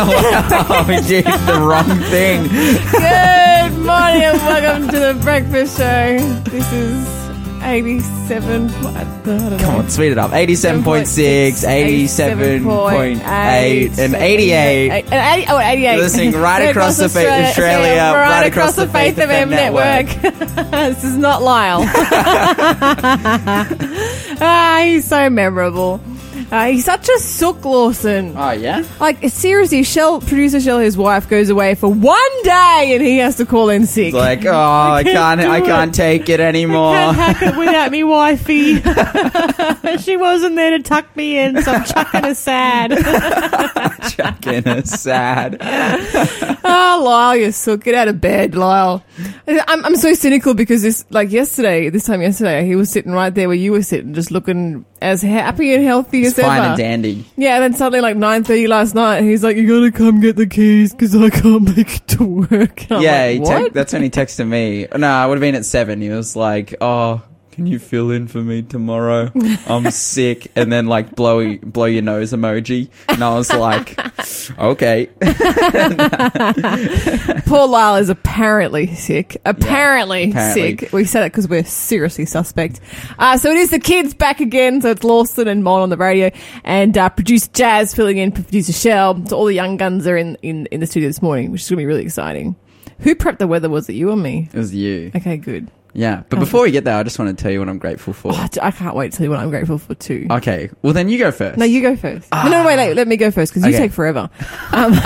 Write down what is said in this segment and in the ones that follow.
oh, we did the wrong thing. Good morning and welcome to the breakfast show. This is 87. What? I don't know. Come on, speed it up. 87.6, 87.8, and 88. And 80, oh, 88. Listening right across the fa- Australia, right across the Faith FM network. this is not Lyle. ah, he's so memorable. Uh, he's such a sook, Lawson. Oh, yeah? Like seriously, Shell producer Shell, his wife goes away for one day, and he has to call in sick. It's like, oh, I can't, do I can't take it anymore. Can't hack it without me wifey. she wasn't there to tuck me in, so I'm chucking her sad. Chucking a sad. oh, Lyle, you sook. Get out of bed, Lyle. I'm, I'm so cynical because this, like yesterday, this time yesterday, he was sitting right there where you were sitting, just looking as happy and healthy as fine ever. and dandy. Yeah, and then suddenly, like nine thirty last night, he's like, "You gotta come get the keys because I can't make it to work." And I'm yeah, like, he what? that's when he texted me. No, I would have been at seven. He was like, "Oh, can you fill in for me tomorrow? I'm sick." And then like blow blow your nose emoji, and I was like, "Okay." Poor Lyle is apparently sick. Apparently, apparently. sick. We say that because we're seriously suspect. Uh, so it is the kids back again. So it's Lawson and Mon on the radio, and uh, producer Jazz filling in for producer Shell. So all the young guns are in, in, in the studio this morning, which is going to be really exciting. Who prepped the weather? Was it you or me? It was you. Okay, good. Yeah, but before we get there, I just want to tell you what I'm grateful for. Oh, I can't wait to tell you what I'm grateful for too. Okay, well then you go first. No, you go first. No, no, wait, wait, let me go first because you Okay. take forever. Um,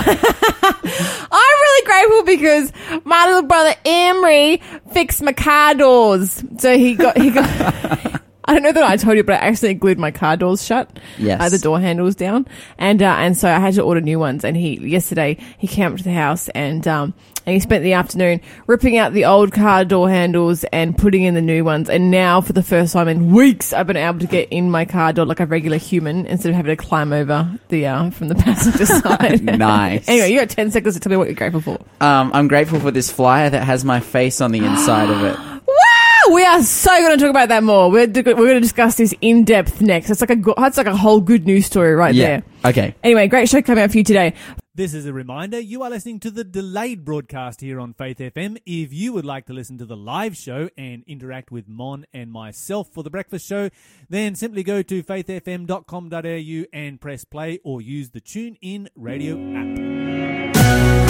I'm really grateful because my little brother Emery fixed my car doors. So he got, he got, I don't know that I told you, but I accidentally glued my car doors shut. Yes. Uh, the door handles down. And, uh, and so I had to order new ones. And he, yesterday, he came up to the house and, um, and he spent the afternoon ripping out the old car door handles and putting in the new ones. And now, for the first time in weeks, I've been able to get in my car door like a regular human instead of having to climb over the uh, from the passenger side. Nice. anyway, you got ten seconds to tell me what you're grateful for. Um, I'm grateful for this flyer that has my face on the inside of it. Wow, we are so going to talk about that more. We're we're going to discuss this in depth next. It's like a that's like a whole good news story right Yeah. there. Okay. Anyway, great show coming out for you today. This is a reminder you are listening to the delayed broadcast here on Faith FM. If you would like to listen to the live show and interact with Mon and myself for the breakfast show, then simply go to faithfm.com.au and press play or use the Tune In radio app.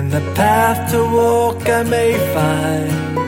Then the path to walk I may find.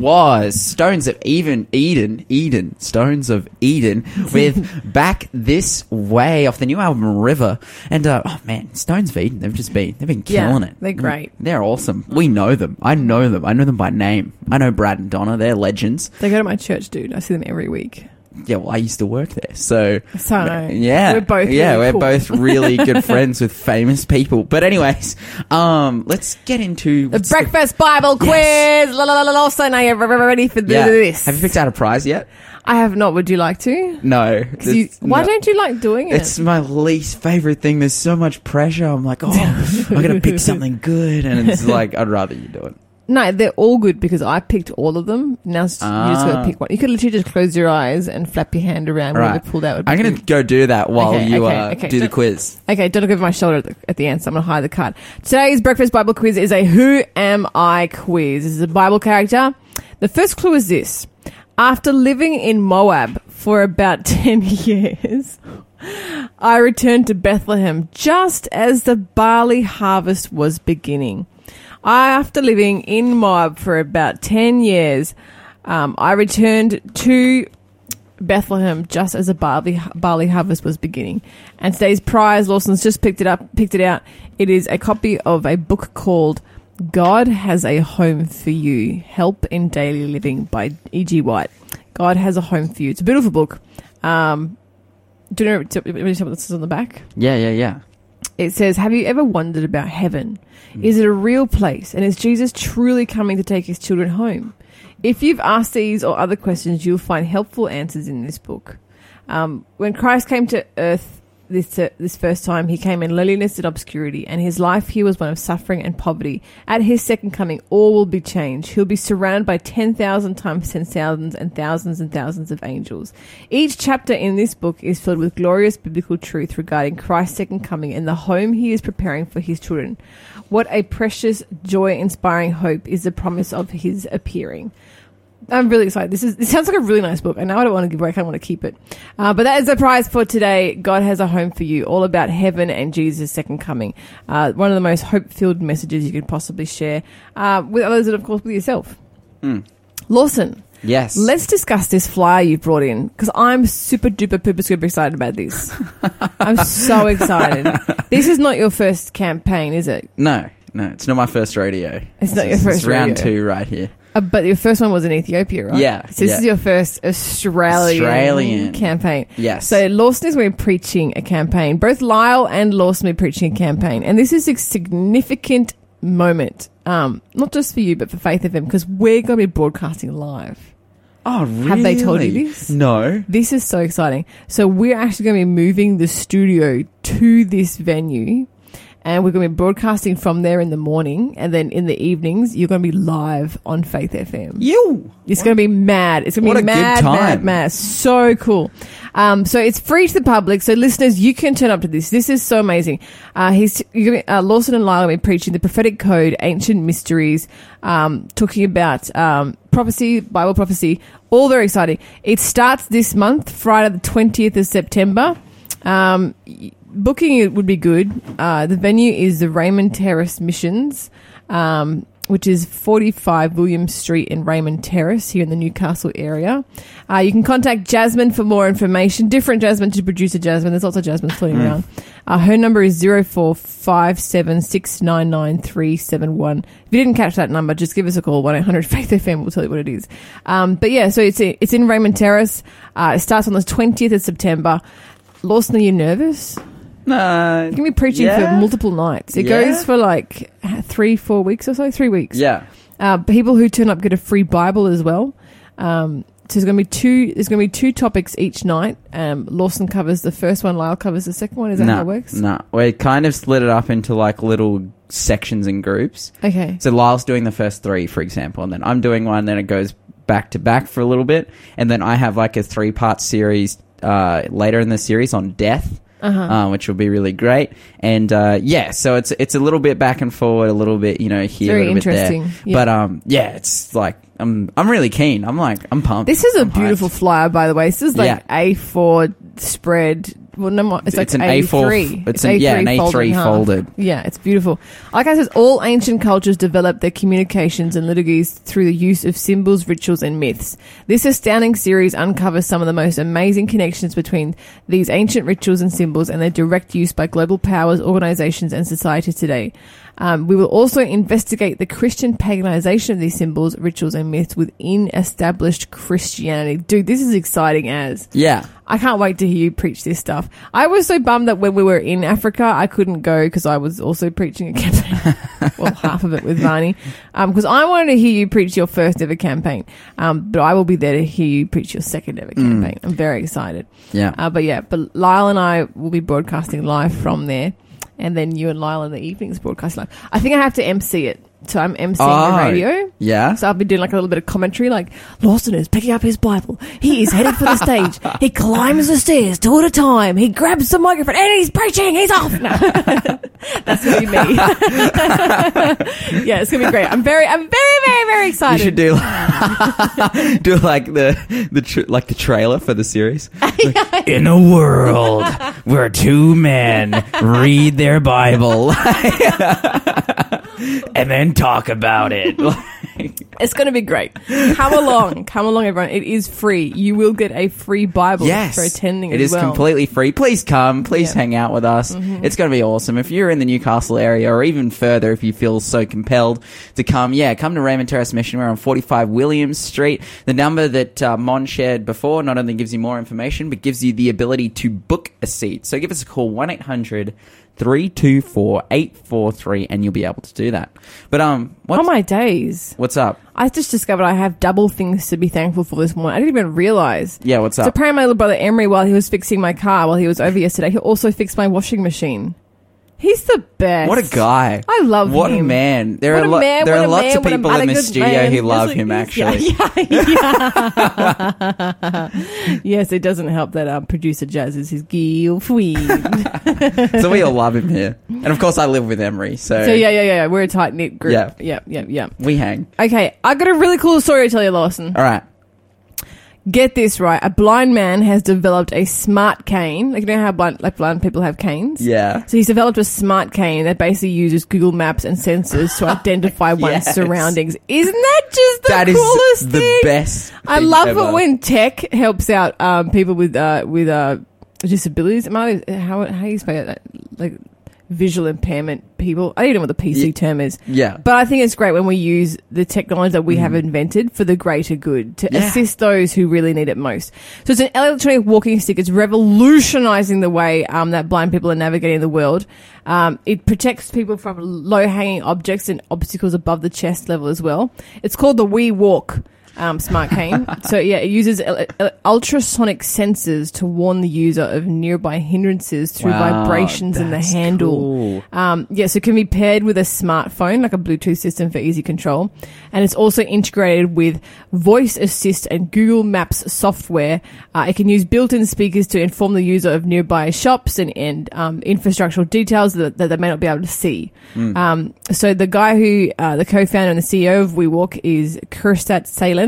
Was Stones of Even Eden, Eden, Stones of Eden with Back This Way off the new album River. And uh, oh man, Stones of Eden, they've just been they've been Yeah, killing it. they're great. They're awesome. We know them. I know them. I know them by name. I know Brad and Donna, they're legends. They go to my church, dude. I see them every week. Yeah, well I used to work there. So So yeah, We're both yeah, really we're cool. both really good friends with famous people. But anyways, um, let's get into The breakfast Bible quiz. Yes. La la la la. la. So now you're ready for Yeah. this. Have you picked out a prize yet? I have not. Would you like to? No. you- why no. don't you like doing it? It's my least favorite thing. There's so much pressure. I'm like, oh, I gotta pick something good, and it's like I'd rather you do it. No, they're all good because I picked all of them. Now you just got Ah. to pick one. You could literally just close your eyes and flap your hand around Right. where the pulled out would be. I'm gonna good. go do that while Okay, you okay, uh, okay. do the Don't- quiz. Okay, don't look over my shoulder at the, at the end, so I'm going to hide the card. Today's breakfast Bible quiz is a Who Am I quiz. This is a Bible character. The first clue is this. After living in Moab for about 10 years, I returned to Bethlehem just as the barley harvest was beginning. I, after living in Moab for about 10 years, um, I returned to Bethlehem just as the barley, barley harvest was beginning. And today's prize, Lawson's just picked it up, picked it out. It is a copy of a book called God Has a Home for You Help in Daily Living by E.G. White. God Has a Home for You. It's a beautiful book. Um, do you know do you want to tell me what this is on the back? Yeah, yeah, yeah. It says, Have you ever wondered about heaven? Is it a real place? And is Jesus truly coming to take his children home? If you've asked these or other questions, you'll find helpful answers in this book. Um, when Christ came to earth this, uh, this first time, he came in lowliness and obscurity, and his life here was one of suffering and poverty. At his second coming, all will be changed. He'll be surrounded by 10,000 times 10,000s and thousands and thousands of angels. Each chapter in this book is filled with glorious biblical truth regarding Christ's second coming and the home he is preparing for his children. What a precious, joy inspiring hope is the promise of his appearing. I'm really excited. This is this sounds like a really nice book. I know I don't want to give away. I kind of want to keep it. Uh, but that is the prize for today. God has a home for you, all about heaven and Jesus' second coming. Uh, one of the most hope-filled messages you could possibly share uh, with others, and of course with yourself. Lawson, Yes. let's discuss this flyer you've brought in because I'm super duper pooper super excited about this. I'm so excited. This is not your first campaign, is it? No, no, it's not my first rodeo. It's not your first round rodeo. two right here. Uh, but your first one was in Ethiopia, right? Yeah, So this yeah. is your first Australian, Australian. campaign. Yes. So Lawson is going to be preaching a campaign. Both Lyle and Lawson will be preaching a campaign. And this is a significant moment, um, not just for you, but for Faith FM, because we're going to be broadcasting live. Oh, really? Have they told you this? No. This is so exciting. So we're actually going to be moving the studio to this venue. And we're going to be broadcasting from there in the morning. And then in the evenings, you're going to be live on Faith FM. You. It's going to be mad. It's going to be a good mad, time. mad, mad. So cool. Um, so it's free to the public. So listeners, you can turn up to this. This is so amazing. Uh, he's you're gonna, be- uh, Lawson and Lyle will be preaching the prophetic code, ancient mysteries, um, talking about um, prophecy, Bible prophecy. All very exciting. It starts this month, Friday the twentieth of September. Um, booking it would be good. Uh, the venue is the Raymond Terrace Missions. Um, which is 45 William Street in Raymond Terrace here in the Newcastle area. Uh, you can contact Jasmine for more information. Different Jasmine to producer Jasmine. There's lots of Jasmine floating around. Uh, her number is 0457699371. If you didn't catch that number, just give us a call. 1-800 Faith FM will tell you what it is. Um, but yeah, so it's, it's in Raymond Terrace. Uh, it starts on the 20th of September. Lawson, are you nervous? Nah, You can be preaching for multiple nights. It Yeah. goes for like three, four weeks or so. Three weeks. yeah. Uh, people who turn up get a free Bible as well. Um, so there's going to be two. There's going to be two topics each night. Um, Lawson covers the first one. Lyle covers the second one. Is that no, how it works? No, we kind of split it up into like little sections and groups. Okay. So Lyle's doing the first three, for example, and then I'm doing one. Then it goes back to back for a little bit, and then I have like a three part series uh, later in the series on death. Uh-huh. Uh, which will be really great, and uh, yeah, so it's it's a little bit back and forward, a little bit you know here, Very a little bit there, yeah. but um, yeah, it's like I'm I'm really keen. I'm like I'm pumped. This is a I'm hyped. beautiful flyer, by the way. This is like Yeah. A4 spread. Well, no more. It's like It's an A3. A4 it's an- yeah, an A3 in folded. Yeah, it's beautiful. Like I says, all ancient cultures developed their communications and liturgies through the use of symbols, rituals, and myths. This astounding series uncovers some of the most amazing connections between these ancient rituals and symbols and their direct use by global powers, organizations, and society today. Um, we will also investigate the Christian paganization of these symbols, rituals, and myths within established Christianity. Dude, this is exciting as. Yeah, I can't wait to hear you preach this stuff. I was so bummed that when we were in Africa, I couldn't go because I was also preaching a campaign. well, half of it with Varney. Because I wanted to hear you preach your first ever campaign. Um, but I will be there to hear you preach your second ever campaign. I'm very excited. yeah. Uh, but yeah, but Lyle and I will be broadcasting live from there. And then you and Lyle in the evenings broadcast live. I think I have to MC it. So I'm the Oh, radio. yeah. So I'll be doing like a little bit of commentary, like Lawson is picking up his Bible. He is headed for the stage. He climbs the stairs two at a time. He grabs the microphone and he's preaching. He's off. No. That's gonna be me. yeah, it's gonna be great. I'm very, I'm very, very, very excited. You excited. should do do like the the tr- like the trailer for the series. In a world where two men read their Bible and then talk about it. It's going to be great. Come along, come along, everyone. It is free. You will get a free Bible yes, for attending. It is well. completely free. Please come. Please Yeah. Mm-hmm. hang out with us. It's going to be awesome. If you're in the Newcastle area or even further, if you feel so compelled to come, yeah, come to Raymond Terrace Mission. We're on 45 Williams Street. The number that uh, Mon shared before not only gives you more information, but gives you the ability to book a seat. So give us a call, 1 800 324 843, and you'll be able to do that. But, um, what's, Oh my days! what's up? I just discovered I have double things to be thankful for this morning. I didn't even realize. Yeah, what's up? So apparently, my little brother Emery, while he was fixing my car, while he was over yesterday, he also fixed my washing machine. He's the best. What a guy. I love What him. a man. There What are a lo- man, there are a lots man, of people in this studio man. who love him actually. Yeah, yeah. yes, it doesn't help that um, producer Jazz is his girlfriend. so we all love him here. And of course I live with Emery, so, so yeah, yeah, yeah. We're a tight knit group. Yeah. yeah, yeah, yeah. we hang. Okay, I got a really cool story to tell you, Lawson. All right. Get this right: a blind man has developed a smart cane. Like you know how blind, like blind people have canes. Yeah. So he's developed a smart cane that basically uses Google Maps and sensors to identify one's Yes. surroundings. Isn't that just the That is coolest the thing? best. I thing love ever. it when tech helps out um, people with uh, with uh, disabilities. Am I, how how do you spell it? Like visual impairment people. I don't know what the PC Ye- term is. Yeah. But I think it's great when we use the technology that we have invented for the greater good to Mm. Yeah. assist those who really need it most. So it's an electronic walking stick. It's revolutionizing the way um, that blind people are navigating the world. Um, it protects people from low hanging objects and obstacles above the chest level as well. It's called the We Walk. Um, smart cane. so yeah, it uses el- el- ultrasonic sensors to warn the user of nearby hindrances through Wow, vibrations in the that's handle. cool. Um, yes, it can be paired with a smartphone, like a Bluetooth system for easy control. And it's also integrated with voice assist and Google Maps software. Uh, it can use built-in speakers to inform the user of nearby shops and, and um, infrastructural details that, that they may not be able to see. Um, so the guy who, uh, the co-founder and the CEO of WeWalk is Kürşat Ceylan.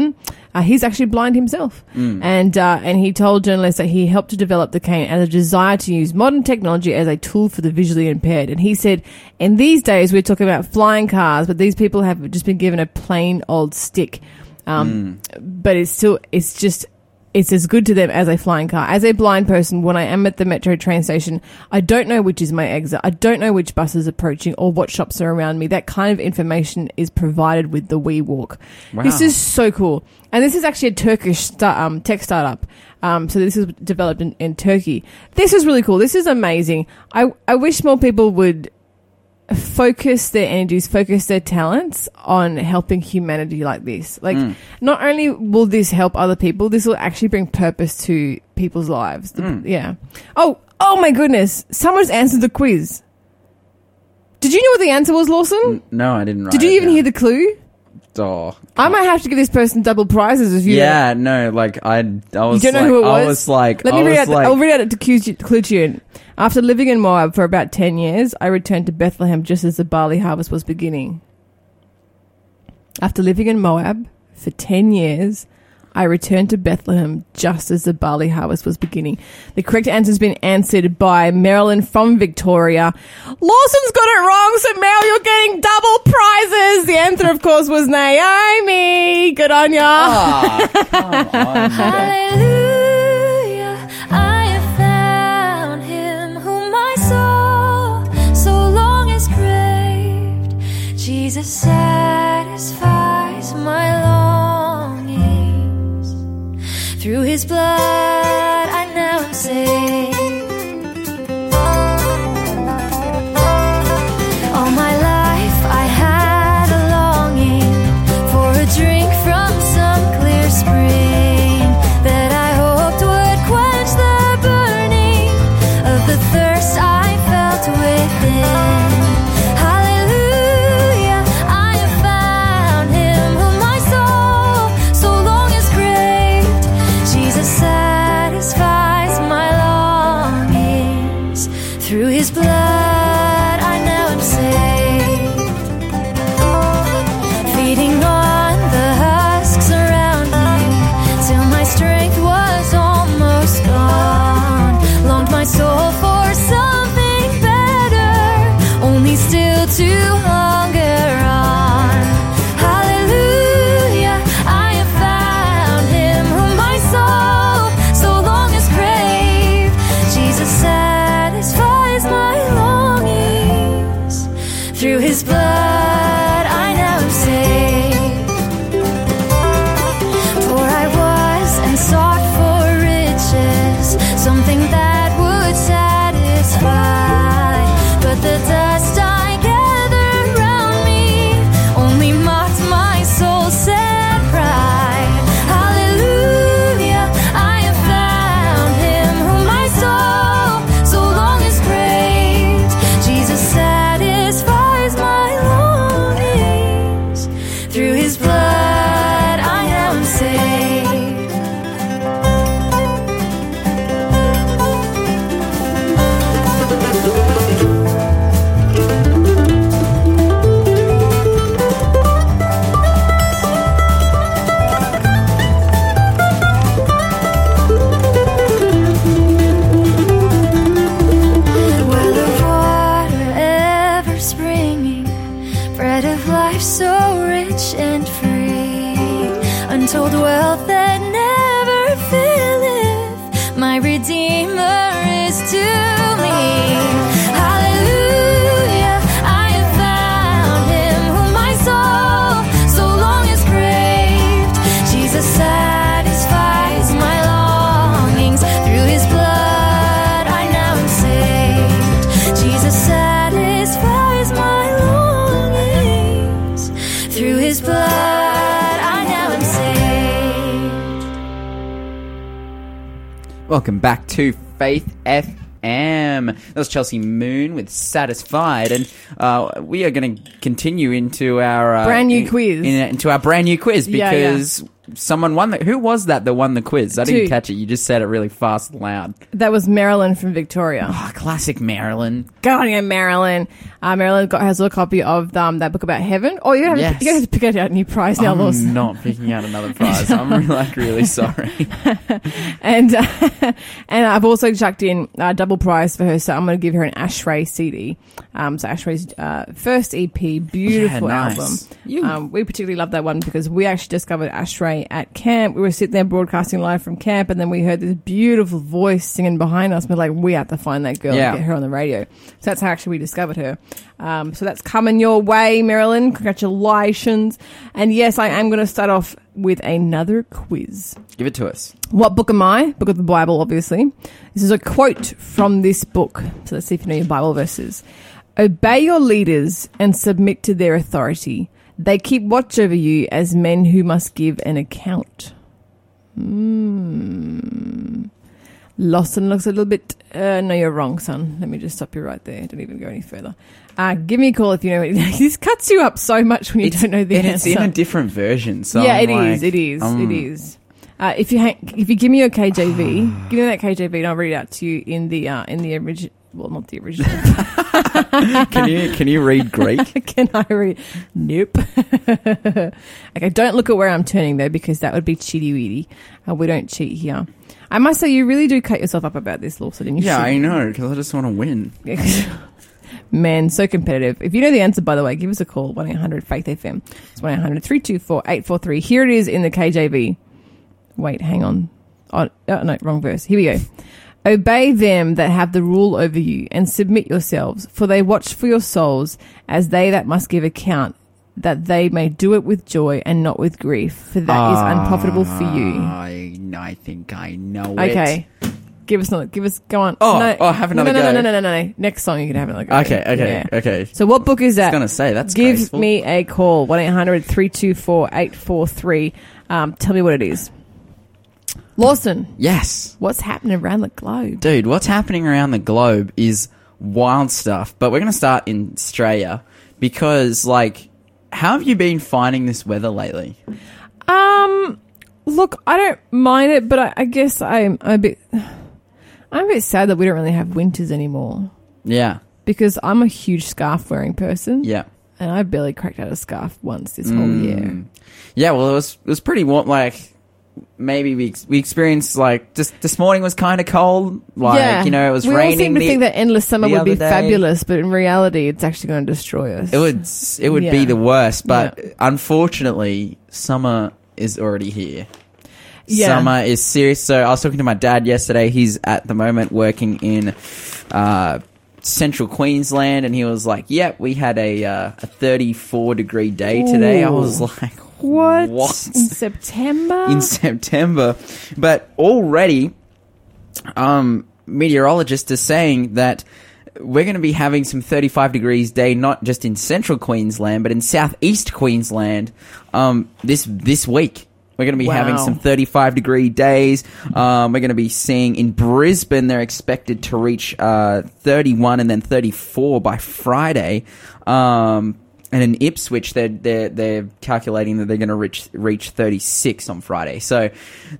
Uh, he's actually blind himself, and uh, and he told journalists that he helped to develop the cane as a desire to use modern technology as a tool for the visually impaired. And he said, in these days we're talking about flying cars, but these people have just been given a plain old stick. Um, But it's still it's just it's as good to them as a flying car. As a blind person, when I am at the metro train station, I don't know which is my exit. I don't know which bus is approaching or what shops are around me. That kind of information is provided with the We Walk. This is so cool. And this is actually a Turkish start, um, tech startup. Um, so this is developed in, in Turkey. This is really cool. This is amazing. I, I wish more people would focus their energies, focus their talents on helping humanity like this. Like, hmm. not only will this help other people, this will actually bring purpose to people's lives. The- hmm. Yeah. Oh, oh my goodness. Someone's answered the quiz. Did you know what the answer was, Lawson? No, I didn't. Write Did you even down. hear the clue? Oh, I might have to give this person double prizes if you. yeah, no, like I, I was. don't know like, who it I was? was like, Let me read was out. like, I'll read out to clue to- clue you. After living in Moab for about ten years, I returned to Bethlehem just as the barley harvest was beginning. After living in Moab for ten years, I returned to Bethlehem just as the barley harvest was beginning. The correct answer has been answered by Marilyn from Victoria. Lawson's got it wrong, so Meryl, you're getting double prizes. The answer, of course, was Naomi. Good on ya. Ah, come on. Hallelujah, I have found him whom my soul so long has craved. Jesus satisfies my longings. Through his blood, I now am saved. Welcome back to Faith FM. That was Chelsea Moon with Satisfied, and uh, we are going to continue into our uh, Brand new in- quiz. in- into our brand new quiz Yeah, yeah. because someone won. The, who was that that won the quiz? I didn't catch it. You just said it really fast and loud. That was Marilyn from Victoria. Oh, classic Marilyn. Go on, yeah, Marilyn. Uh, Marilyn got, has a copy of um, that book about heaven. Oh, you have, Yes. to, you have to pick out a new prize now, I'm Lawson. not picking out another prize. I'm really, like really sorry. And uh, and I've also chucked in a double prize for her, so I'm going to give her an Ashray CD. Um, so Ashray's uh, first EP, beautiful Yeah, nice. album. You- Um, we particularly love that one because we actually discovered Ashray At camp. We were sitting there broadcasting live from camp, and then we heard this beautiful voice singing behind us. We're like, we have to find that girl Yeah. and get her on the radio. So that's how actually we discovered her. Um, so that's coming your way, Marilyn. Congratulations. And yes, I am going to start off with another quiz. Give it to us. What book am I? Book of the Bible, obviously. This is a quote from this book. So let's see if you know your Bible verses. Obey your leaders and submit to their authority. They keep watch over you as men who must give an account. Hmm. Lawson looks a little bit. Uh, no, you're wrong, son. Let me just stop you right there. Don't even go any further. Uh, give me a call if you know it. this cuts you up so much when you don't know the and answer. it's in a different version. So yeah, it is. like, It is. um, it is. Uh, if you hang, if you give me your KJV, give me that KJV, and I'll read it out to you in the uh, in the original. Well, not the original. Can you can you read Greek? Can I read? Nope. okay, don't look at where I'm turning though, because that would be cheaty weedy. Uh, we don't cheat here. I must say, you really do cut yourself up about this, Lawson. And you yeah, I know because I just want to win. Man, so competitive. If you know the answer, by the way, give us a call 1 800 Faith FM. It's 1 800 324 843. Here it is in the KJV. Wait, hang on. Oh, oh, no, wrong verse. Here we go. Obey them that have the rule over you and submit yourselves, for they watch for your souls as they that must give account, that they may do it with joy and not with grief, for that is unprofitable for you. I, I think I know it. Okay. Give us another. Give us. Go on. Oh, no, oh, have another no, no. No, no, no, no, no. Next song you can have another go. Okay, okay, Yeah. okay. So what book is that? I was gonna say that's Give graceful. me a call 1-800-324-843. Um, tell me what it is. Lawson, Yes, what's happening around the globe? dude. What's happening around the globe is wild stuff. But we're gonna start in Australia because, like, how have you been finding this weather lately? Um, look, I don't mind it, but I, I guess I'm a bit. I'm a bit sad that we don't really have winters anymore Yeah, because I'm a huge scarf wearing person, yeah. and I barely cracked out a scarf once this whole Mm. year. Yeah, well, it was it was pretty warm. Like maybe we we experienced like just this morning was kind of cold. Like you know, it was we raining. all seem to the- think that endless summer would be day. fabulous, but in reality, it's actually going to destroy us. it would it would be the worst. But Yeah. unfortunately, summer is already here. Yeah. Summer is serious. So I was talking to my dad yesterday. He's at the moment working in. Uh, Central Queensland, and he was like, "Yep, we had a uh, a 34 degree day today." I was like, what? What? in September? in September. But already, um, meteorologists are saying that we're going to be having some 35 degrees day, not just in central Queensland, but in southeast Queensland, um, this, this week. We're going to be having some 35 degree days. Um, we're going to be seeing in Brisbane, they're expected to reach uh, 31 and then 34 by Friday. Um, and in Ipswich, they're they're they're calculating that they're going to reach reach 36 on Friday. So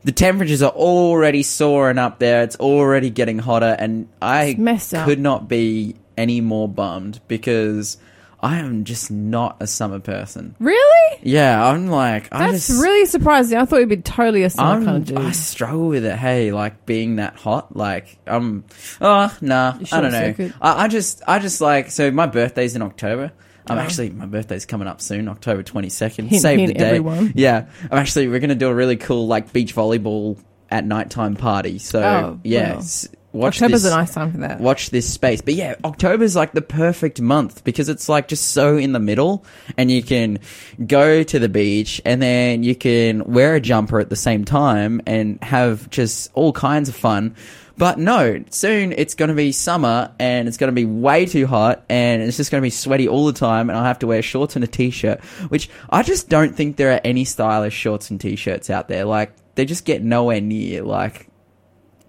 the temperatures are already soaring up there. It's already getting hotter, and I It's messed up. could not be any more bummed because I am just not a summer person. really? Yeah, I'm like I That's just, really surprising. I thought you'd be totally a summer I'm, kind of dude. I struggle with it. Hey, like being that hot, like I'm. Oh nah, I don't know. I, I just, I just like. So my birthday's in October. I'm Oh. actually my birthday's coming up soon, October 22nd. Hint, Save hint, the day. everyone. Yeah, I'm actually. We're gonna do a really cool like beach volleyball at nighttime party. So Oh, yeah, s- watch October's this. a nice time for that. Watch this space. But yeah, October's like the perfect month because it's like just so in the middle and you can go to the beach and then you can wear a jumper at the same time and have just all kinds of fun. But no, soon it's going to be summer and it's going to be way too hot and it's just going to be sweaty all the time and I'll have to wear shorts and a t-shirt, which I just don't think there are any stylish shorts and t-shirts out there. Like they just get nowhere near like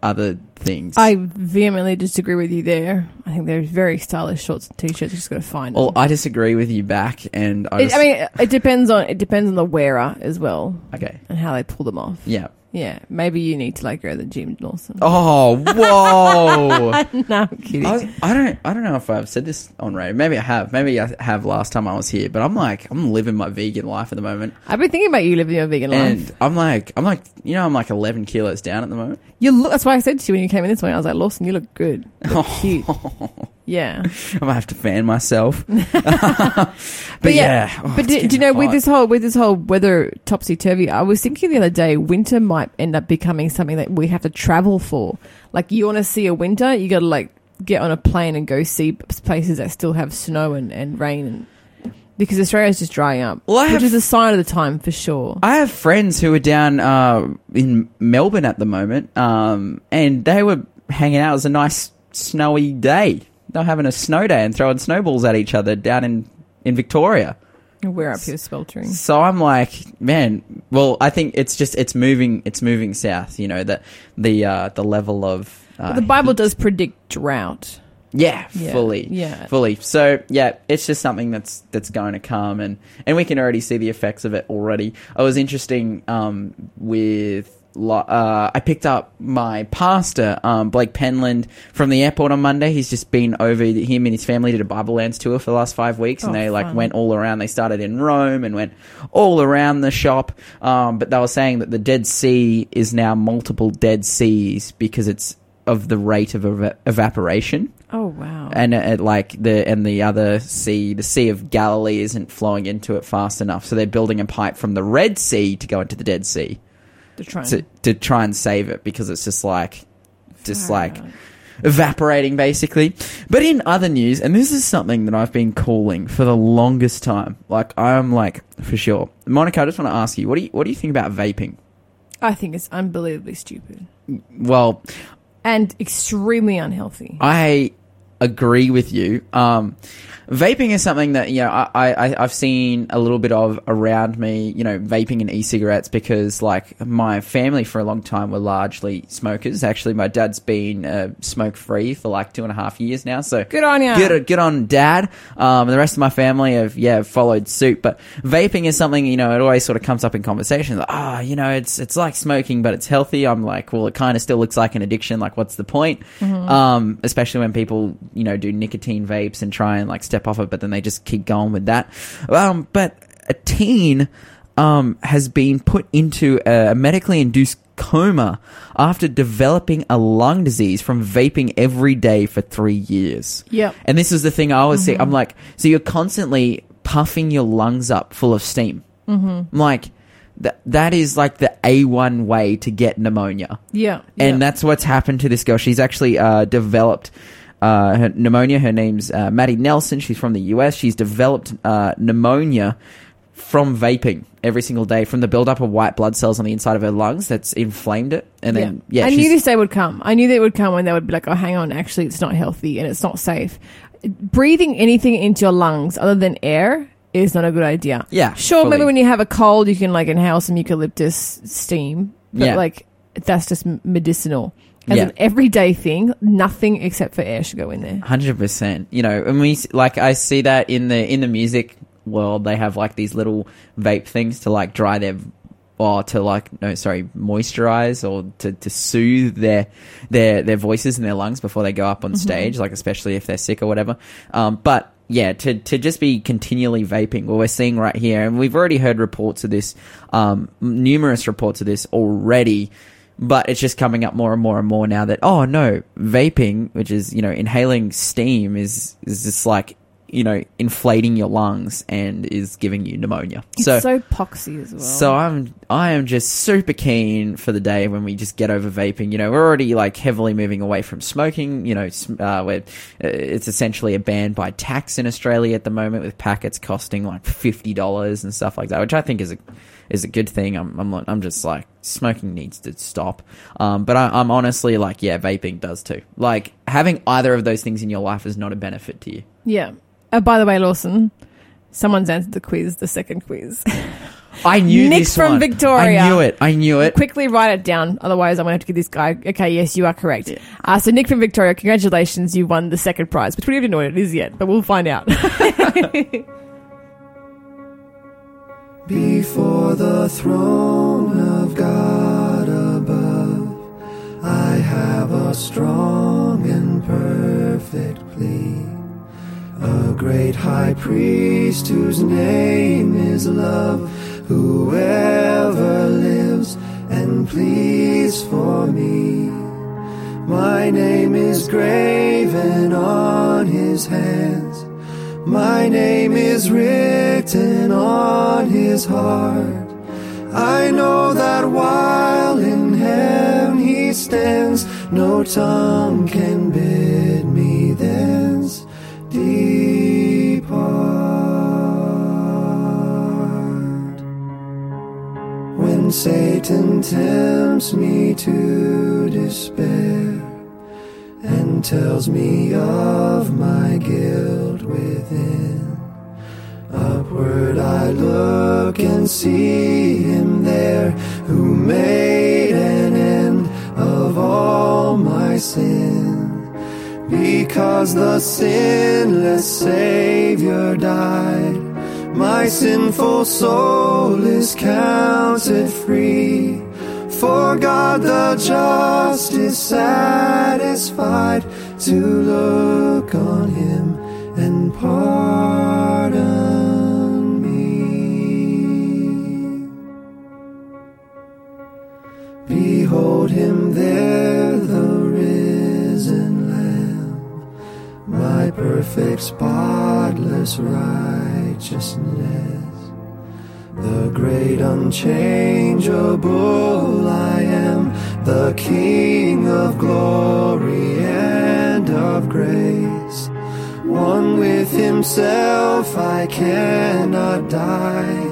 other things. I vehemently disagree with you there. I think there's very stylish shorts and t-shirts. You just got to find Well, them. I disagree with you back, and I, It, just, I mean, it depends on it depends on the wearer as well okay, and how they pull them off. yeah. Yeah, maybe you need to like go to the gym, Lawson. Oh, whoa! no, I'm kidding. I, was- I don't, I don't know if I've said this on radio. Maybe I have. Maybe I have last time I was here. But I'm like, I'm living my vegan life at the moment, I've been thinking about you living your vegan life. and I'm like, I'm like, you know, I'm like 11 kilos down at the moment. You look. That's why I said to you when you came in this morning. I was like, Lawson, you look good. You look cute. Yeah. I might have to fan myself. but, But yeah, yeah, oh, but do, do you know with this whole with this whole weather topsy turvy? I was thinking the other day, winter might end up becoming something that we have to travel for. Like you want to see a winter, you got to like get on a plane and go see places that still have snow and, and rain, and because Australia's just drying up, Well, I which have- is a sign of the time for sure. I have friends who are down uh, in Melbourne at the moment, um, and they were hanging out. It was a nice snowy day. They were having a snow day and throwing snowballs at each other down in, in Victoria. We're up here sweltering. So I'm like, man. Well, I think it's just it's moving. It's moving south. You know the the uh, the level of uh, the Bible does predict drought. Yeah, Yeah, fully. yeah. Fully. So yeah, it's just something that's that's going to come and and we can already see the effects of it already. I was interesting um with uh, I picked up my pastor, um, Blake Penland, from the airport on Monday. He's just been over. Him and his family did a Bible Lands tour for the last five weeks, and Oh, they like fun. went all around. They started in Rome and went all around the shop. Um, but they were saying that the Dead Sea is now multiple Dead Seas because it's of the rate of eva- evaporation Oh wow! and it, like the and the other sea, the Sea of Galilee, isn't flowing into it fast enough. So they're building a pipe from the Red Sea to go into the Dead Sea to try and to to try and save it because it's just like just Far like out. evaporating basically. But in other news, and this is something that I've been calling for the longest time, like I'm like for sure, Monica. I just want to ask you, what do you what do you think about vaping? I think it's unbelievably stupid Well, and extremely unhealthy. I agree with you. Um, vaping is something that you know I, I I've seen a little bit of around me. You know, vaping and e-cigarettes because like my family for a long time were largely smokers. Actually, my dad's been uh, smoke free for like two and a half years now. So Good on ya. Good, good on dad. Um, the rest of my family have yeah followed suit. But vaping is something you know it always sort of comes up in conversation. Like, ah, you know, it's it's like smoking, but it's healthy. I'm like, well, it kind of still looks like an addiction. Like, what's the point? Um, especially when people you know do nicotine vapes and try and like step off it, but then they just keep going with that. Um, but a teen um has been put into a medically induced coma after developing a lung disease from vaping every day for three years. Yep. And this is the thing I always see. I'm like, so you're constantly puffing your lungs up full of steam. Mm-hmm. Like, that that is like the A1 way to get pneumonia. Yeah, And yeah. that's what's happened to this girl. She's actually uh, developed uh, her pneumonia. Her name's uh, Maddie Nelson. She's from the US. She's developed uh, pneumonia from vaping every single day from the buildup of white blood cells on the inside of her lungs that's inflamed it. And then, yeah, I knew this day would come. I knew that it would come when they would be like, "Oh, hang on, actually, it's not healthy and it's not safe." Breathing anything into your lungs other than air is not a good idea. Yeah, sure. Maybe when you have a cold, you can like inhale some eucalyptus steam, but Yeah. like that's just medicinal. As Yeah. an everyday thing, nothing except for air should go in there. Hundred percent. You know, and we like I see that in the in the music world, they have like these little vape things to like dry their or to like no sorry moisturize or to, to soothe their their their voices and their lungs before they go up on stage like especially if they're sick or whatever um but yeah to to just be continually vaping well we're seeing right here and we've already heard reports of this um numerous reports of this already but it's just coming up more and more and more now that oh no vaping which is you know inhaling steam is is just like you know inflating your lungs and is giving you pneumonia It's so, poxy as well. so I'm I am just super keen for the day when we just get over vaping. You know, we're already like heavily moving away from smoking. You know, uh, where uh, it's essentially a ban by tax in Australia at the moment, with packets costing like fifty dollars and stuff like that, which I think is a is a good thing. I'm I'm I'm just like smoking needs to stop. Um, but I, I'm honestly like, yeah, vaping does too. Like having either of those things in your life is not a benefit to you. yeah. Oh, by the way, Lawson, someone's answered the quiz, the second quiz. I knew Nick this from one. Victoria. I knew it. I knew it. Quickly write it down, otherwise I'm going to have to give this guy. Okay, yes, you are correct. Uh, so Nick from Victoria, congratulations, you won the second prize, which we don't even know what it is yet, but we'll find out. Before the throne of God above, I have a strong and perfect plea. A great high priest whose name is love, whoever lives and pleads for me. My name is graven on his hands. My name is written on his heart. I know that while in heaven he stands, no tongue can bid depart. When Satan tempts me to despair and tells me of my guilt within. Upward I look and see him there who made an end of all my sin. Because the sinless Savior died, my sinful soul is counted free. For God the just is satisfied to look on him and pardon me. Behold him there, the my perfect, spotless righteousness. The great unchangeable I am, the King of glory and of grace. One with himself I cannot die.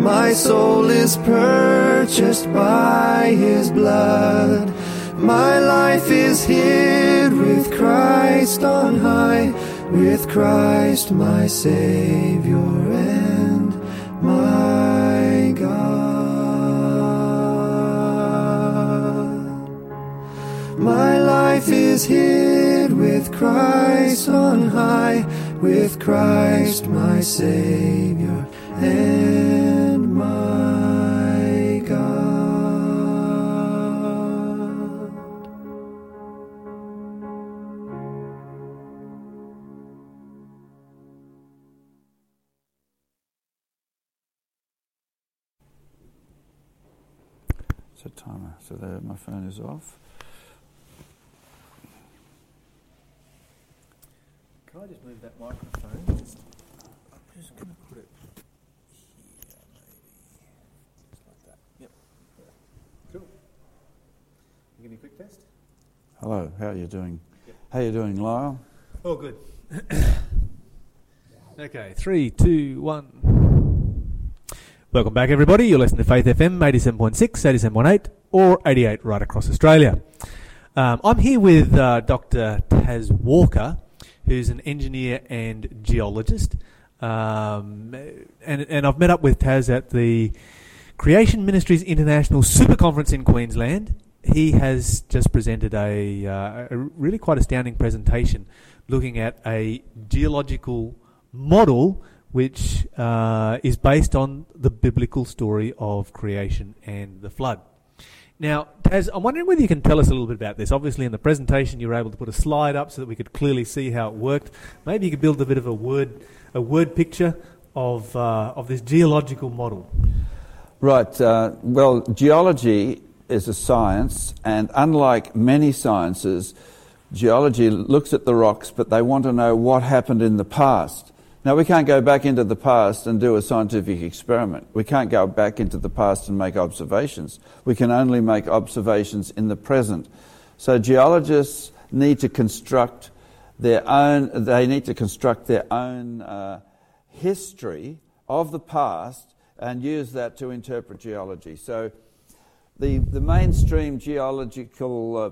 My soul is purchased by his blood. My life is hid with Christ on high, with Christ my Savior and my God. My life is hid with Christ on high, with Christ my Savior and my Set timer. So there, my phone is off. Can I just move that microphone? I'm just going to put it here, maybe. Just like that. Yep. Cool. Give me a quick test. Hello, how are you doing? How are you doing, Lyle? Oh, good. okay, three, two, one. Welcome back, everybody. You're listening to Faith FM 87.6, 87.8, or 88 right across Australia. Um, I'm here with uh, Dr. Tas Walker, who's an engineer and geologist. Um, and, and I've met up with Tas at the Creation Ministries International Super Conference in Queensland. He has just presented a, uh, a really quite astounding presentation looking at a geological model which uh, is based on the biblical story of creation and the flood. Now, Tas, I'm wondering whether you can tell us a little bit about this. Obviously, in the presentation, you were able to put a slide up so that we could clearly see how it worked. Maybe you could build a bit of a word, a word picture of uh, of this geological model. Right. Uh, well, geology is a science, and unlike many sciences, geology looks at the rocks, but they want to know what happened in the past. Now, we can't go back into the past and do a scientific experiment. We can't go back into the past and make observations. We can only make observations in the present. So, geologists need to construct their own, they need to construct their own uh, history of the past and use that to interpret geology. So, the, the mainstream geological, uh,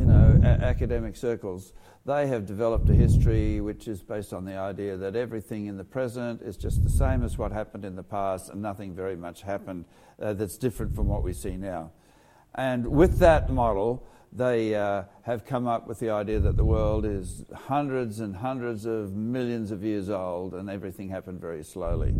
you know, a- academic circles, they have developed a history which is based on the idea that everything in the present is just the same as what happened in the past and nothing very much happened uh, that's different from what we see now. And with that model, they uh, have come up with the idea that the world is hundreds and hundreds of millions of years old and everything happened very slowly.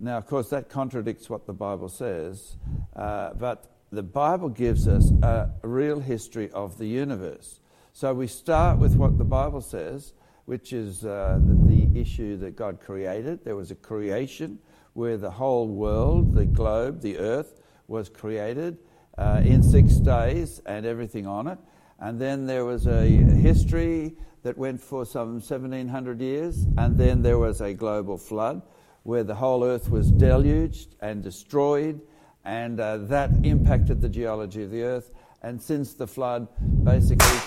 Now, of course, that contradicts what the Bible says, uh, but the Bible gives us a real history of the universe. So we start with what the Bible says, which is uh, the, the issue that God created. There was a creation where the whole world, the globe, the earth, was created uh, in six days and everything on it. and then there was a history that went for some 1700 years, and then there was a global flood where the whole earth was deluged and destroyed, and uh, that impacted the geology of the earth. And since the flood, basically,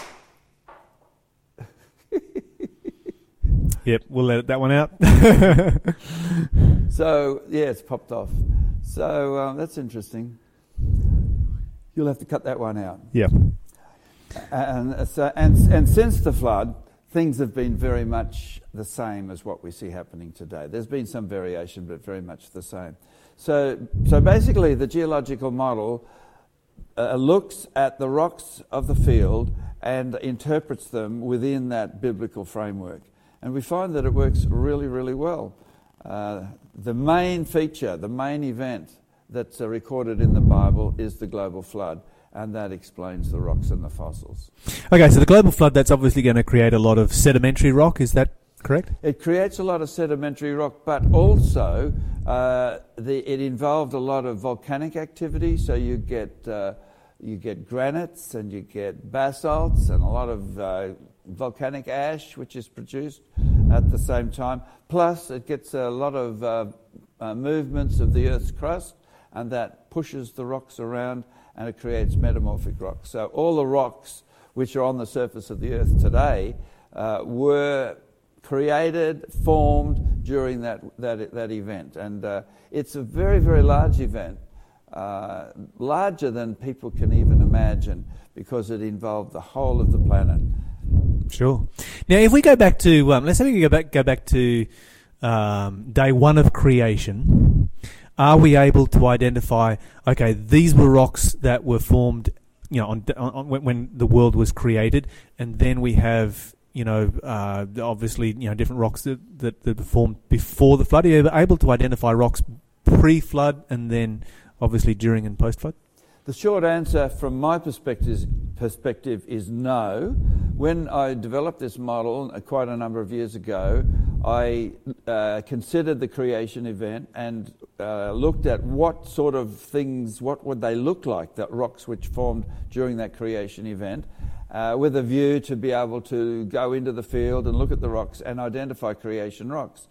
Yep, we'll let that one out. so yeah, it's popped off. So um, that's interesting. You'll have to cut that one out. yeah. And, uh, so, and, and since the flood, things have been very much the same as what we see happening today. There's been some variation, but very much the same. So, so basically, the geological model uh, looks at the rocks of the field and interprets them within that biblical framework. And we find that it works really, really well. Uh, the main feature, the main event that's uh, recorded in the Bible is the global flood, and that explains the rocks and the fossils. Okay, so the global flood, that's obviously going to create a lot of sedimentary rock. Is that correct? It creates a lot of sedimentary rock, but also uh, the, it involved a lot of volcanic activity. So you get uh, you get granites and you get basalts and a lot of uh, volcanic ash, which is produced at the same time. Plus, it gets a lot of uh, uh, movements of the Earth's crust, and that pushes the rocks around, and it creates metamorphic rocks. So all the rocks which are on the surface of the Earth today uh, were created, formed during that, that, that event. And uh, it's a very, very large event, uh, larger than people can even imagine, because it involved the whole of the planet. Sure. Now, if we go back to, um, let's say we go back, go back to um, day one of creation, are we able to identify, okay, these were rocks that were formed, you know, on, on, when the world was created, and then we have, you know, uh, obviously, you know, different rocks that, that, that were formed before the flood. Are you able to identify rocks pre-flood and then obviously during and post-flood? The short answer from my perspective, perspective is no. When I developed this model uh, quite a number of years ago, I uh, considered the creation event and uh, looked at what sort of things, what would they look like, that rocks which formed during that creation event, uh, with a view to be able to go into the field and look at the rocks and identify creation rocks.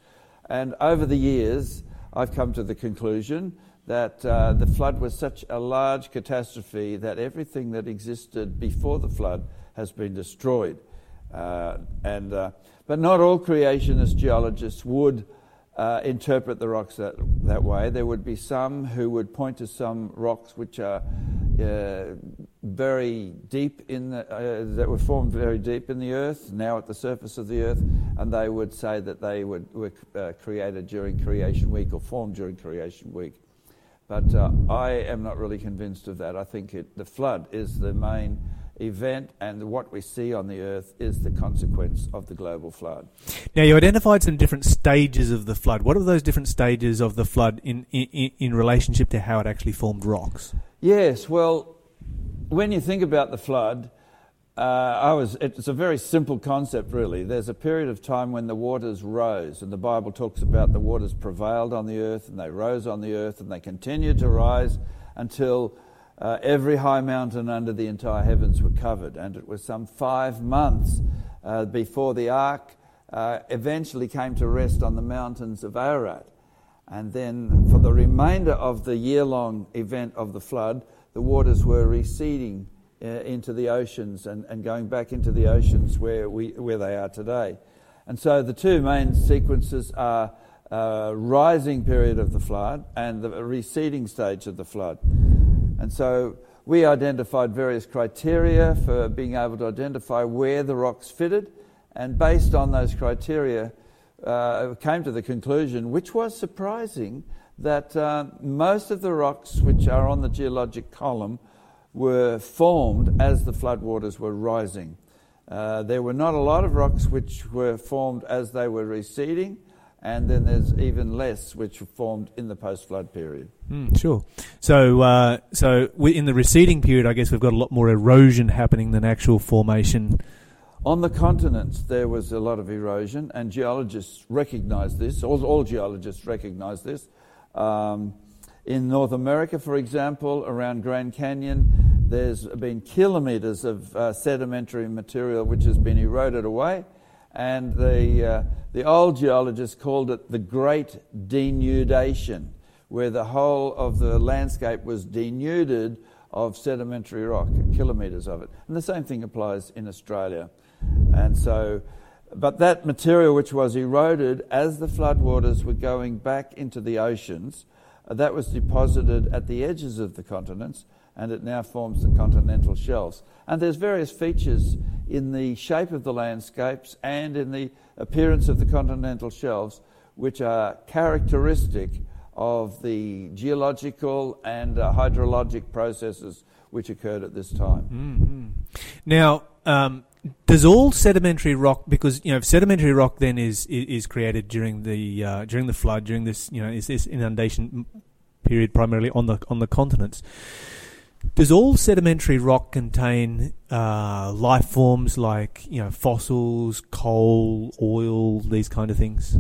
And over the years, I've come to the conclusion that uh, the flood was such a large catastrophe that everything that existed before the flood has been destroyed. Uh, and, uh, but not all creationist geologists would uh, interpret the rocks that, that way. There would be some who would point to some rocks which are uh, very deep in the, uh, that were formed very deep in the earth, now at the surface of the earth, and they would say that they would, were created during creation week or formed during creation week. But uh, I am not really convinced of that. I think it, the flood is the main event, and what we see on the earth is the consequence of the global flood. Now, you identified some different stages of the flood. What are those different stages of the flood in, in, in relationship to how it actually formed rocks? Yes, well, when you think about the flood, uh, I was, it's a very simple concept, really. There's a period of time when the waters rose, and the Bible talks about the waters prevailed on the earth, and they rose on the earth, and they continued to rise until uh, every high mountain under the entire heavens were covered. And it was some five months uh, before the ark uh, eventually came to rest on the mountains of Ararat. And then, for the remainder of the year long event of the flood, the waters were receding uh, into the oceans and, and going back into the oceans where, we, where they are today. And so the two main sequences are uh, rising period of the flood and the receding stage of the flood. And so we identified various criteria for being able to identify where the rocks fitted, and based on those criteria, uh, came to the conclusion, which was surprising, that uh, most of the rocks which are on the geologic column were formed as the floodwaters were rising. Uh, there were not a lot of rocks which were formed as they were receding, and then there's even less which were formed in the post-flood period. Mm, sure. So, uh, so in the receding period, I guess we've got a lot more erosion happening than actual formation. On the continents, there was a lot of erosion, and geologists recognise this. All, all, geologists recognise this. Um, in North America, for example, around Grand Canyon, there's been kilometres of uh, sedimentary material which has been eroded away, and the, uh, the old geologists called it the Great Denudation, where the whole of the landscape was denuded of sedimentary rock, kilometres of it. And the same thing applies in Australia. And so, but that material which was eroded as the floodwaters were going back into the oceans, that was deposited at the edges of the continents and it now forms the continental shelves. And there's various features in the shape of the landscapes and in the appearance of the continental shelves which are characteristic of the geological and uh, hydrologic processes which occurred at this time. Now, um, does all sedimentary rock because you know sedimentary rock then is is, is created during the uh, during the flood during this you know is this inundation period primarily on the on the continents. Does all sedimentary rock contain uh, life forms like you know fossils, coal, oil, these kind of things?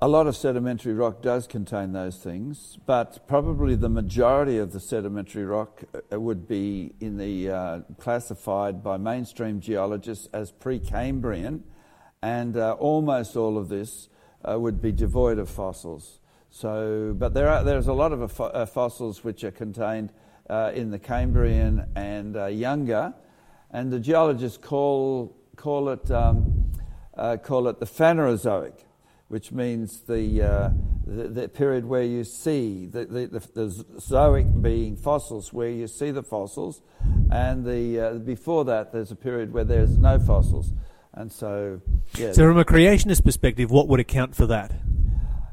A lot of sedimentary rock does contain those things, but probably the majority of the sedimentary rock uh, would be in the uh, classified by mainstream geologists as Precambrian, and uh, almost all of this uh, would be devoid of fossils. So, but there are there's a lot of uh, fo- uh, fossils which are contained uh, in the Cambrian and uh, younger, and the geologists call call it um, uh, call it the Phanerozoic which means the, uh, the, the period where you see the, the, the, zoic being fossils, where you see the fossils, and the uh, before that there's a period where there's no fossils, and so yeah, So, from a creationist perspective, what would account for that?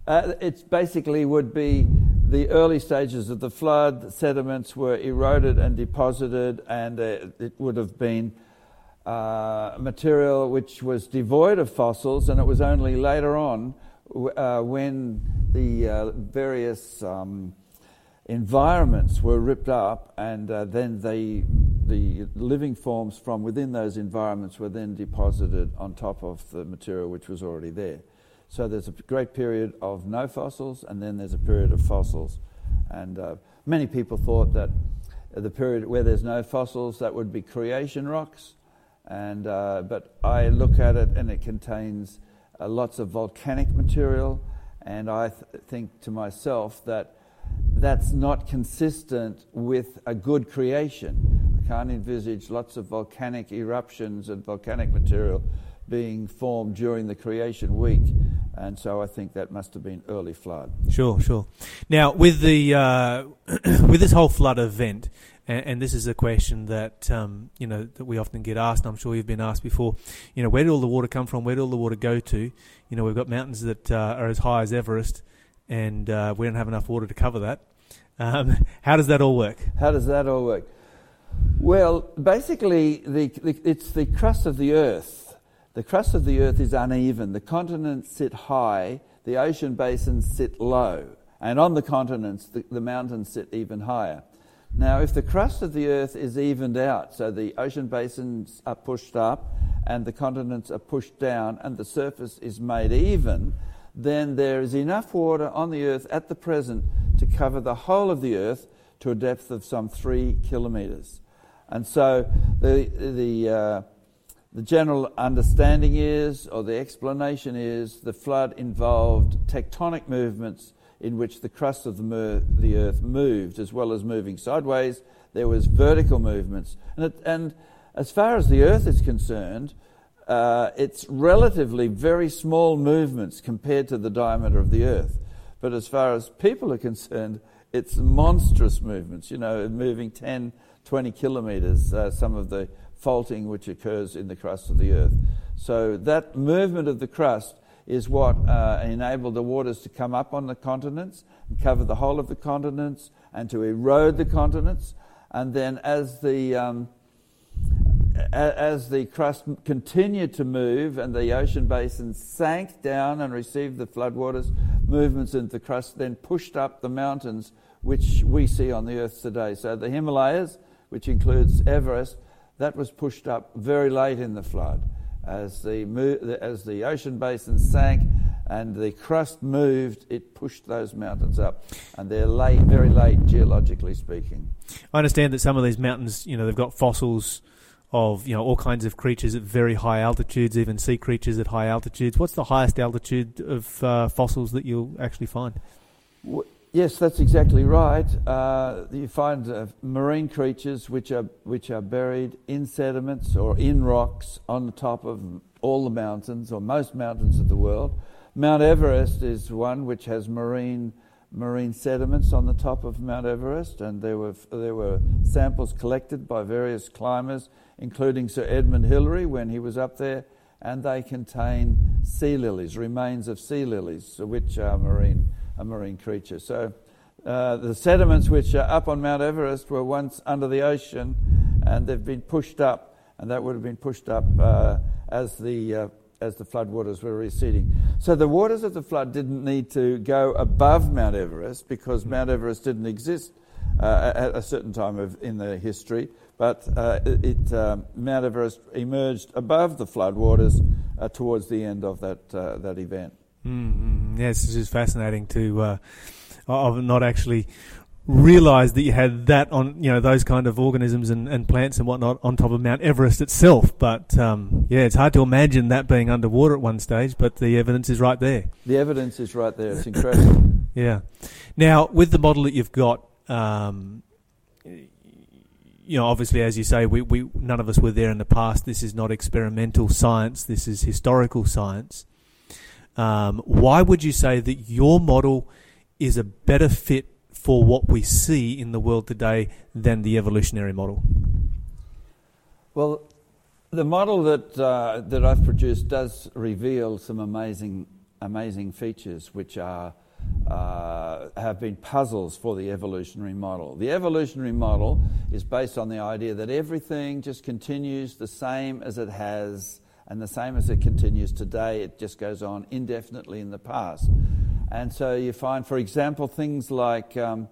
uh, it basically would be the early stages of the flood. Sediments were eroded and deposited, and uh, it would have been uh, material which was devoid of fossils, and it was only later on uh, when the uh, various um, environments were ripped up, and uh, then they, the living forms from within those environments were then deposited on top of the material which was already there. So there's a great period of no fossils, and then there's a period of fossils. And uh, many people thought that the period where there's no fossils, that would be creation rocks. And, uh, but I look at it and it contains uh, lots of volcanic material, and I th- think to myself that that's not consistent with a good creation. I can't envisage lots of volcanic eruptions and volcanic material being formed during the creation week, and so I think that must have been early flood. Sure, sure. Now, with the uh, with this whole flood event, and, and this is a question that um, you know that we often get asked. I'm sure you've been asked before. You know, where did all the water come from? Where did all the water go to? You know, we've got mountains that uh, are as high as Everest, and uh, we don't have enough water to cover that. Um, how does that all work? How does that all work? Well, basically, the, the, it's the crust of the earth. The crust of the earth is uneven. The continents sit high, the ocean basins sit low, and on the continents, the, the mountains sit even higher. Now, if the crust of the earth is evened out, so the ocean basins are pushed up and the continents are pushed down and the surface is made even, then there is enough water on the earth at the present to cover the whole of the earth to a depth of some three kilometres. And so the, the, uh, the general understanding is, or the explanation is, the flood involved tectonic movements in which the crust of the, mer- the earth moved, as well as moving sideways. There was vertical movements, and, it, and as far as the earth is concerned, uh, it's relatively very small movements compared to the diameter of the earth. But as far as people are concerned, it's monstrous movements, you know, moving 10, 20 kilometres, uh, some of the faulting which occurs in the crust of the earth. So that movement of the crust is what uh, enabled the waters to come up on the continents and cover the whole of the continents and to erode the continents. And then as the, um, as the crust continued to move and the ocean basin sank down and received the floodwaters, movements in the crust then pushed up the mountains which we see on the earth today. So the Himalayas, which includes Everest, that was pushed up very late in the flood. As the, mo- as the ocean basin sank, and the crust moved, it pushed those mountains up, and they're late, very late geologically speaking. I understand that some of these mountains, you know, they've got fossils of you know all kinds of creatures at very high altitudes, even sea creatures at high altitudes. What's the highest altitude of uh, fossils that you'll actually find? W- Yes, that's exactly right. Uh, you find uh, marine creatures which are which are buried in sediments or in rocks on the top of all the mountains or most mountains of the world. Mount Everest is one which has marine marine sediments on the top of Mount Everest, and there were there were samples collected by various climbers, including Sir Edmund Hillary when he was up there, and they contain sea lilies, remains of sea lilies, which are marine a marine creature. So uh, the sediments which are up on Mount Everest were once under the ocean, and they've been pushed up, and that would have been pushed up uh, as the uh, as the floodwaters were receding. So the waters of the flood didn't need to go above Mount Everest because Mount Everest didn't exist uh, at a certain time of, in the history, but uh, it, um, Mount Everest emerged above the floodwaters uh, towards the end of that that event. Mm-hmm. Yes, it's just fascinating to. Uh, I've not actually realised that you had that on, you know, those kind of organisms and, and plants and whatnot on top of Mount Everest itself. But um, yeah, it's hard to imagine that being underwater at one stage. But the evidence is right there. The evidence is right there. It's incredible. yeah. Now, with the model that you've got. Um, you know, obviously, as you say, we, we none of us were there in the past. This is not experimental science. This is historical science. Um, why would you say that your model is a better fit for what we see in the world today than the evolutionary model? Well, the model that uh, that I've produced does reveal some amazing amazing features, which are uh, have been puzzles for the evolutionary model. The evolutionary model is based on the idea that everything just continues the same as it has and the same as it continues today, it just goes on indefinitely in the past. And so you find, for example, things like um,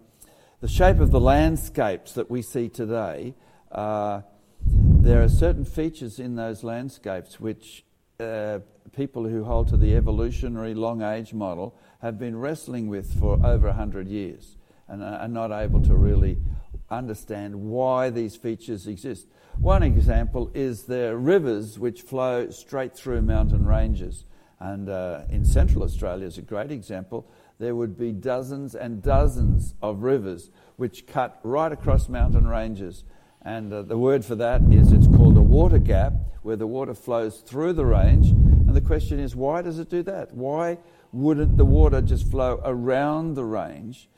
the shape of the landscapes that we see today. Uh, there are certain features in those landscapes which uh, people who hold to the evolutionary long age model have been wrestling with for over 100 years and are not able to really understand why these features exist. One example is the rivers which flow straight through mountain ranges. And uh, in central Australia is a great example. There would be dozens and dozens of rivers which cut right across mountain ranges. And uh, the word for that is it's called a water gap, where the water flows through the range. And the question is, why does it do that? Why wouldn't the water just flow around the range?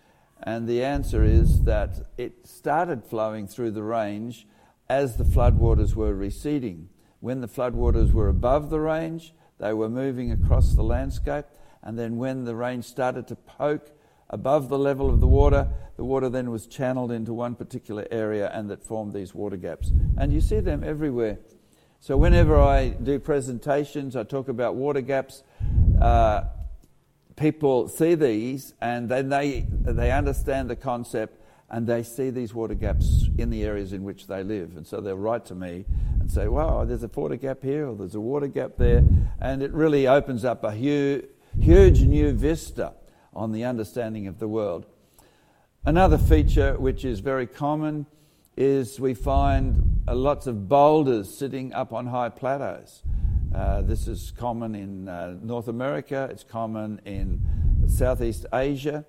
And the answer is that it started flowing through the range as the floodwaters were receding. When the floodwaters were above the range, they were moving across the landscape, and then when the range started to poke above the level of the water, the water then was channeled into one particular area and that formed these water gaps. And you see them everywhere. So, whenever I do presentations, I talk about water gaps. Uh, people see these and then they, they understand the concept and they see these water gaps in the areas in which they live. And so they'll write to me and say, wow, there's a water gap here or there's a water gap there. And it really opens up a huge, huge new vista on the understanding of the world. Another feature which is very common is we find lots of boulders sitting up on high plateaus. Uh, this is common in uh, North America, it's common in Southeast Asia.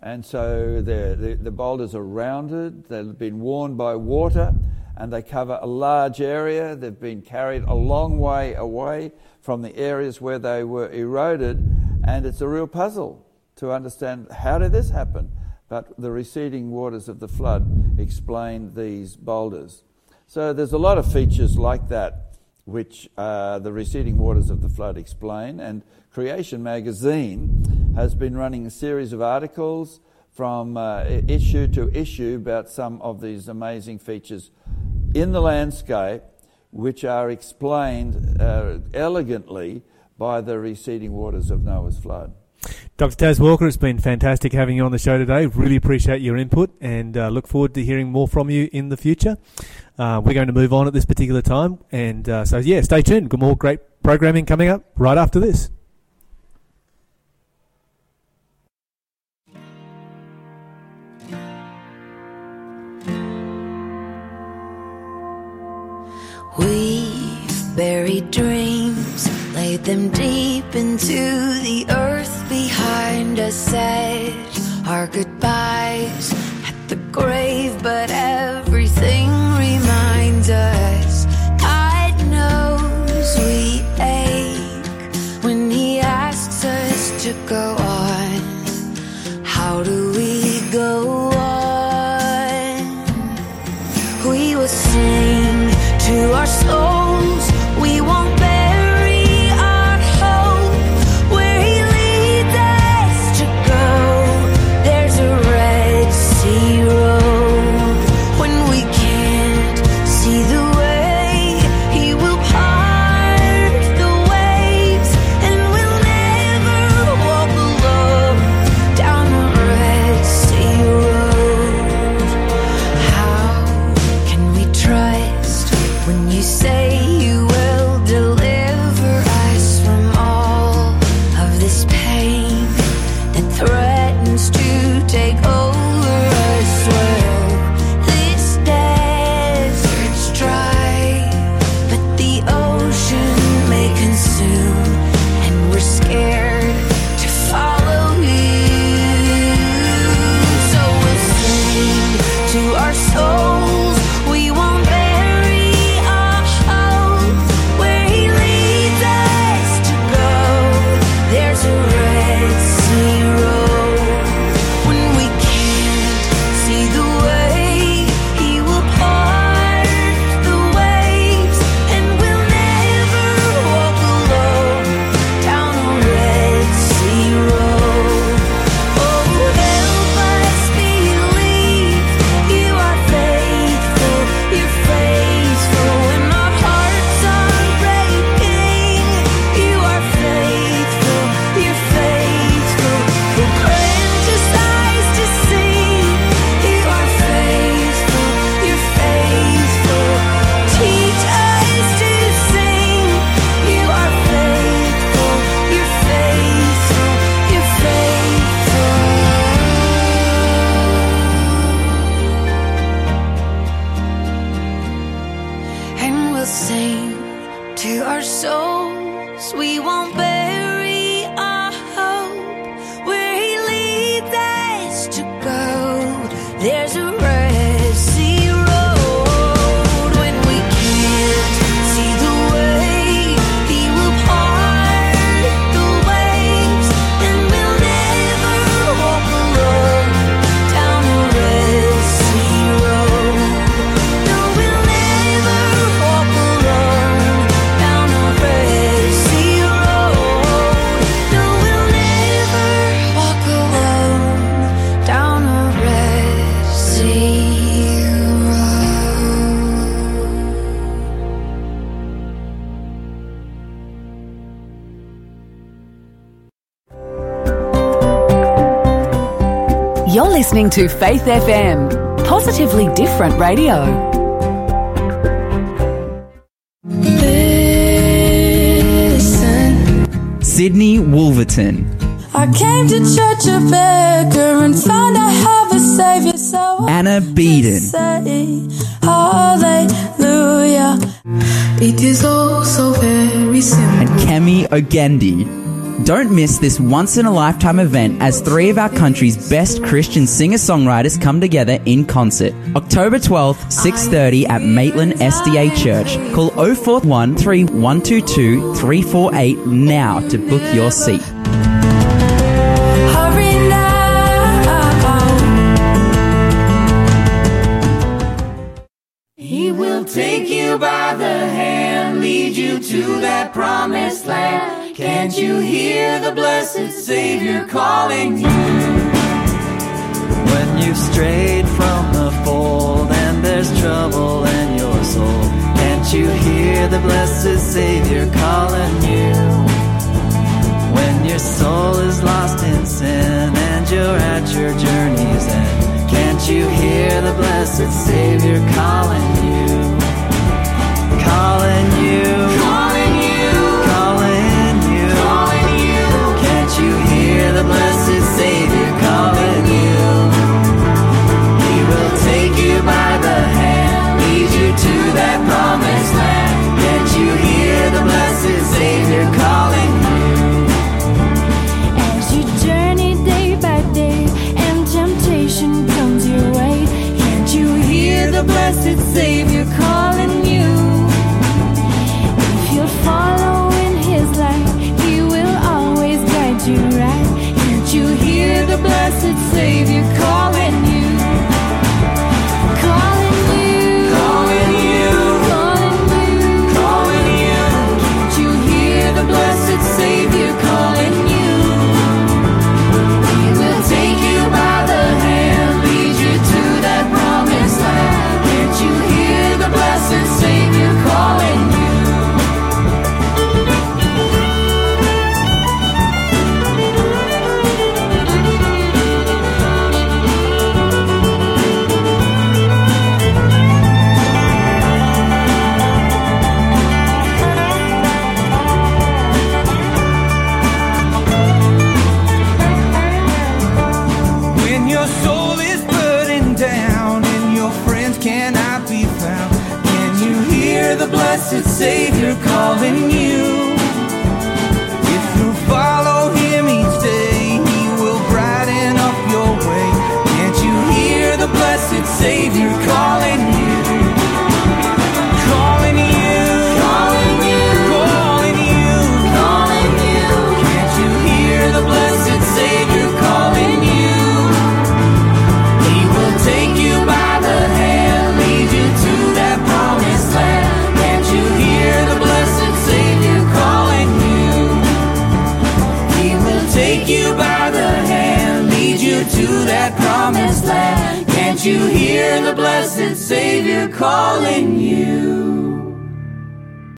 And so the, the, the, boulders are rounded, they've been worn by water, and they cover a large area. They've been carried a long way away from the areas where they were eroded, and it's a real puzzle to understand how did this happen. But the receding waters of the flood explain these boulders. So there's a lot of features like that which uh, the receding waters of the flood explain, and Creation magazine has been running a series of articles from uh, issue to issue about some of these amazing features in the landscape, which are explained uh, elegantly by the receding waters of Noah's flood. Dr. Tas Walker, it's been fantastic having you on the show today. Really appreciate your input and uh, look forward to hearing more from you in the future uh, we're going to move on at this particular time. And uh, so, yeah, stay tuned. Got more great programming coming up right after this. We've buried dreams, laid them deep into the earth behind us, said our goodbyes at the grave, but ever listening to Faith FM, positively different radio. Listen. Sydney Wolverton. I came to church a beggar and found I have a savior. So Anna Beeden. Hallelujah. It is all so very simple. And Kemi Ogandi. Don't miss this once in a lifetime event as three of our country's best Christian singer songwriters come together in concert. October 12th, 6.30 at Maitland SDA Church. Call 041 348 now to book your seat. He will take you by the hand, lead you to that promised land can't you hear the blessed Savior calling you? When you've strayed from the fold and there's trouble in your soul, can't you hear the blessed Savior calling you? When your soul is lost in sin and you're at your journey's end, can't you hear the blessed Savior calling you? Calling you. Blessed Savior calling